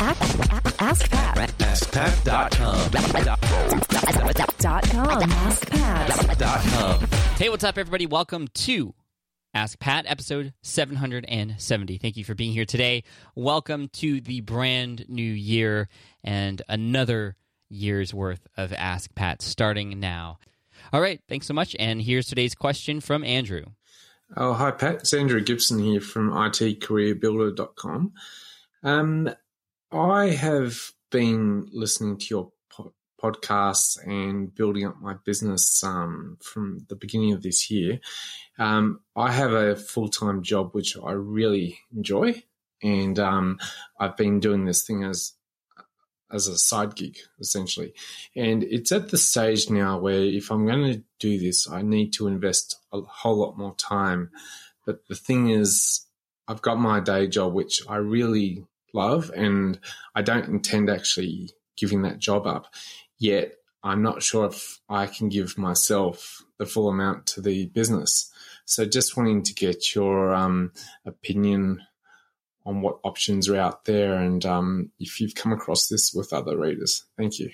Ask Pat. AskPat.com. Dot com. Ask Pat. Dot com. Hey, what's up, everybody? Welcome to Ask Pat, episode 770. Thank you for being here today. Welcome to the brand new year and another year's worth of Ask Pat starting now. All right, thanks so much. And here's today's question from Andrew. Oh, hi, Pat. It's Andrew Gibson here from itcareerbuilder.com. Um, I have been listening to your po- podcasts and building up my business um, from the beginning of this year. Um, I have a full time job which I really enjoy, and um, I've been doing this thing as as a side gig essentially. And it's at the stage now where if I'm going to do this, I need to invest a whole lot more time. But the thing is, I've got my day job, which I really love, and I don't intend actually giving that job up. Yet I'm not sure if I can give myself the full amount to the business. So just wanting to get your um, opinion on what options are out there and um, if you've come across this with other readers. Thank you.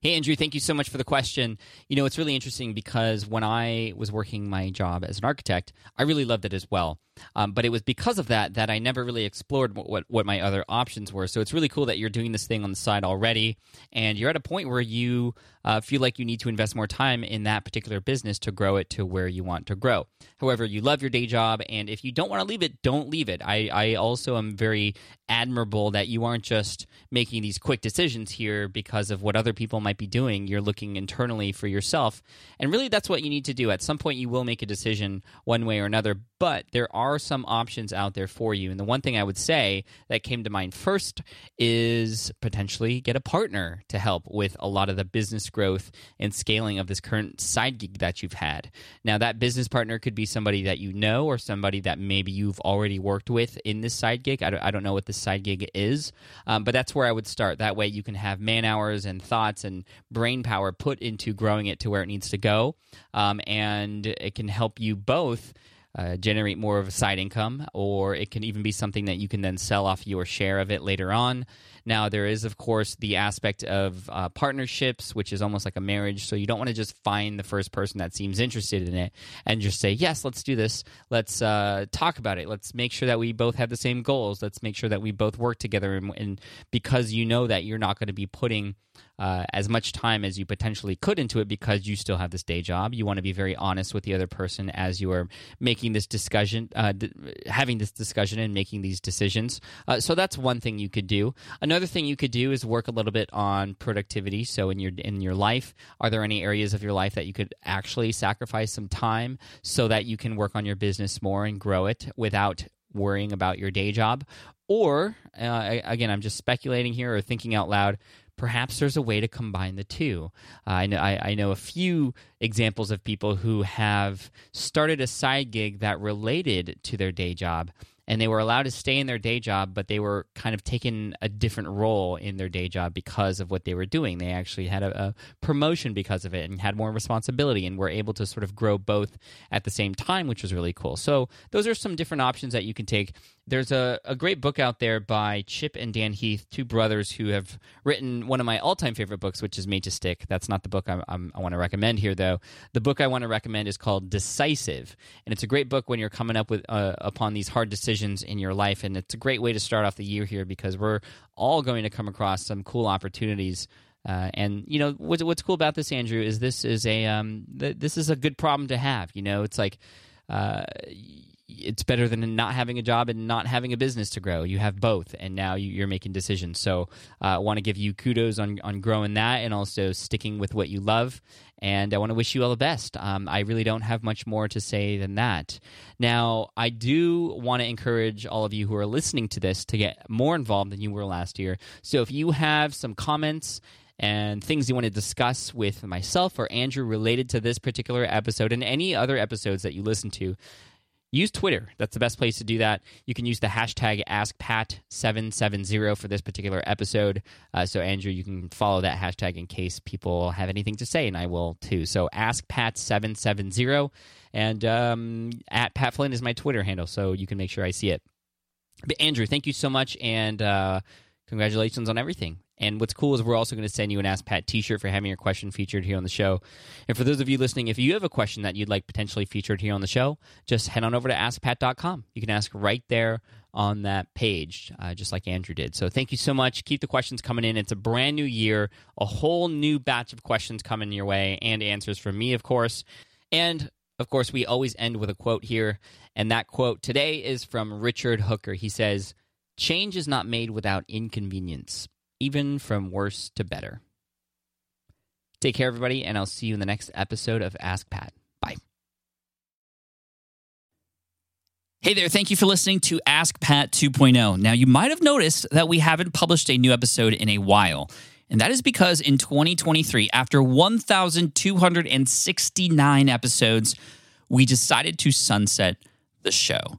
Hey, Andrew, thank you so much for the question. You know, it's really interesting because when I was working my job as an architect, I really loved it as well. Um, but it was because of that that I never really explored what, what, my other options were. So it's really cool that you're doing this thing on the side already, and you're at a point where you uh, feel like you need to invest more time in that particular business to grow it to where you want to grow. However, you love your day job, and if you don't want to leave it, don't leave it. I, I also am very admirable that you aren't just making these quick decisions here because of what other people might be doing. You're looking internally for yourself, and really that's what you need to do. At some point, you will make a decision one way or another, but there are some options out there for you. And the one thing I would say that came to mind first is potentially get a partner to help with a lot of the business growth and scaling of this current side gig that you've had. Now, that business partner could be somebody that you know or somebody that maybe you've already worked with in this side gig. I don't, I don't know what this side gig is, um, but that's where I would start. That way, you can have man hours and thoughts and brain power put into growing it to where it needs to go. Um, and it can help you both uh, generate more of a side income, or it can even be something that you can then sell off your share of it later on. Now, there is, of course, the aspect of uh, partnerships, which is almost like a marriage. So you don't want to just find the first person that seems interested in it and just say, yes, let's do this. Let's uh, talk about it. Let's make sure that we both have the same goals. Let's make sure that we both work together. And, and because you know that you're not going to be putting uh, as much time as you potentially could into it because you still have this day job. You want to be very honest with the other person as you are making this discussion, uh, d- having this discussion and making these decisions. Uh, so that's one thing you could do. Another thing you could do is work a little bit on productivity. So in your in your life, are there any areas of your life that you could actually sacrifice some time so that you can work on your business more and grow it without worrying about your day job? Or uh, again, I'm just speculating here or thinking out loud perhaps there's a way to combine the two. Uh, I, know, I, I, know a few examples of people who have started a side gig that related to their day job. And they were allowed to stay in their day job, but they were kind of taking a different role in their day job because of what they were doing. They actually had a, a promotion because of it and had more responsibility and were able to sort of grow both at the same time, which was really cool. So, those are some different options that you can take there's a, a great book out there by Chip and Dan Heath, two brothers who have written one of my all time favorite books, which is Made to Stick. That's not the book I'm, I'm, i want to recommend here, though. The book I want to recommend is called Decisive, and it's a great book when you're coming up with uh, upon these hard decisions in your life, and it's a great way to start off the year here because we're all going to come across some cool opportunities. Uh, and you know what's, what's cool about this, Andrew, is this is a um, th- this is a good problem to have. You know, it's like uh, it's better than not having a job and not having a business to grow. You have both, and now you're making decisions. So uh, I want to give you kudos on on growing that and also sticking with what you love. And I want to wish you all the best. Um, I really don't have much more to say than that. Now, I do want to encourage all of you who are listening to this to get more involved than you were last year. So if you have some comments and things you want to discuss with myself or Andrew related to this particular episode and any other episodes that you listen to, use Twitter. That's the best place to do that. You can use the hashtag AskPat770 for this particular episode. Uh, so, Andrew, you can follow that hashtag in case people have anything to say, and I will too. So, AskPat770. And um, at Pat Flynn is my Twitter handle, so you can make sure I see it. But, Andrew, thank you so much. And, uh, congratulations on everything. And what's cool is we're also going to send you an Ask Pat t shirt for having your question featured here on the show. And for those of you listening, if you have a question that you'd like potentially featured here on the show, just head on over to askpat.com. You can ask right there on that page, uh, just like Andrew did. So thank you so much. Keep the questions coming in. It's a brand new year, a whole new batch of questions coming your way, and answers from me, of course. And of course, we always end with a quote here. And that quote today is from Richard Hooker. He says, Change is not made without inconvenience, even from worse to better. Take care, everybody, and I'll see you in the next episode of Ask Pat. Bye. Hey there, thank you for listening to Ask Pat 2.0. Now, you might have noticed that we haven't published a new episode in a while. And that is because in 2023, after 1,269 episodes, we decided to sunset the show.